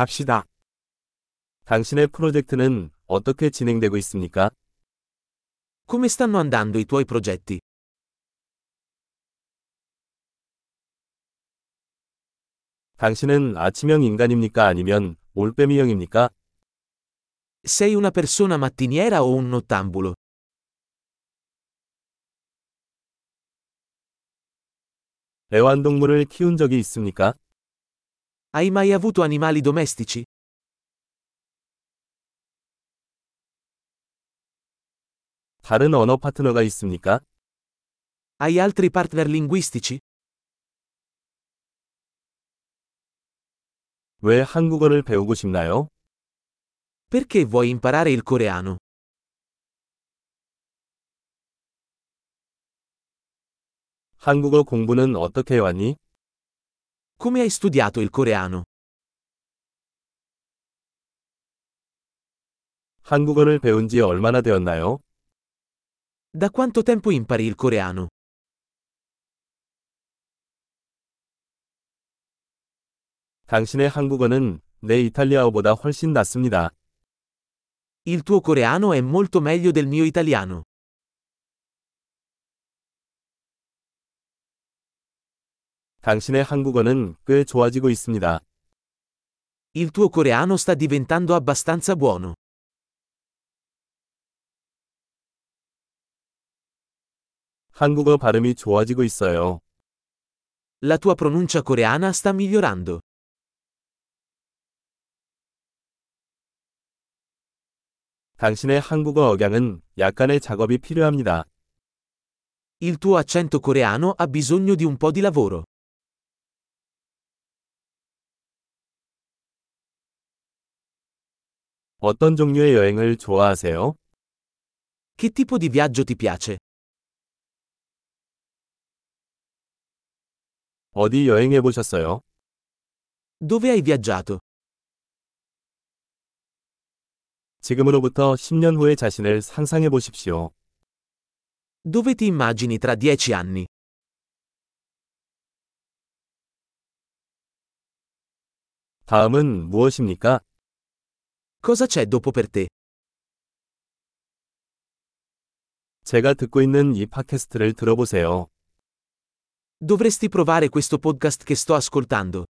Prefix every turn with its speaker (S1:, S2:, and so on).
S1: 갑시다.
S2: 당신의 프로젝트는 어떻게 진행되고 있습니까?
S3: Come stanno andando i tuoi progetti?
S2: 당신은 아침형 인간입니까? 아니면 올빼미형입니까?
S3: Sei una persona mattiniera o un nottambulo?
S2: 애완동물을 키운 적이 있습니까?
S3: Hai mai avuto animali domestici?
S2: 다른 언어 파트너가 있습니까?
S3: Hai altri partner linguistici?
S2: 왜 한국어를 배우고 싶나요?
S3: Perché vuoi imparare il coreano?
S2: 한국어 공부는 어떻게 해왔니?
S3: Come hai studiato il coreano?
S2: 한국어를 배운 지 얼마나 되었나요?
S3: Da quanto tempo impari il coreano?
S2: 당신의 한국어는 내 이탈리아어보다 훨씬 낫습니다.
S3: Il tuo coreano è molto meglio del mio italiano.
S2: 당신의 한국어는 꽤 좋아지고 있습니다.
S3: Il tuo coreano sta diventando abbastanza buono.
S2: 한국어 발음이 좋아지고 있어요.
S3: La tua pronuncia coreana sta migliorando.
S2: 당신의 한국어 억양은 약간의 작업이 필요합니다.
S3: Il tuo accento coreano ha bisogno di un po' di lavoro.
S2: 어떤 종류의 여행을 좋아하세요?
S3: Che tipo di viaggio ti piace?
S2: 어디 여행해 보셨어요?
S3: Dove hai viaggiato?
S2: 지금으로부터 10년 후의 자신을 상상해 보십시오.
S3: Dove ti immagini tra dieci anni?
S2: 다음은 무엇입니까?
S3: Cosa c'è dopo per te?
S2: 제가 듣고 있는 이 팟캐스트를 들어보세요.
S3: Dovresti provare questo podcast che sto ascoltando.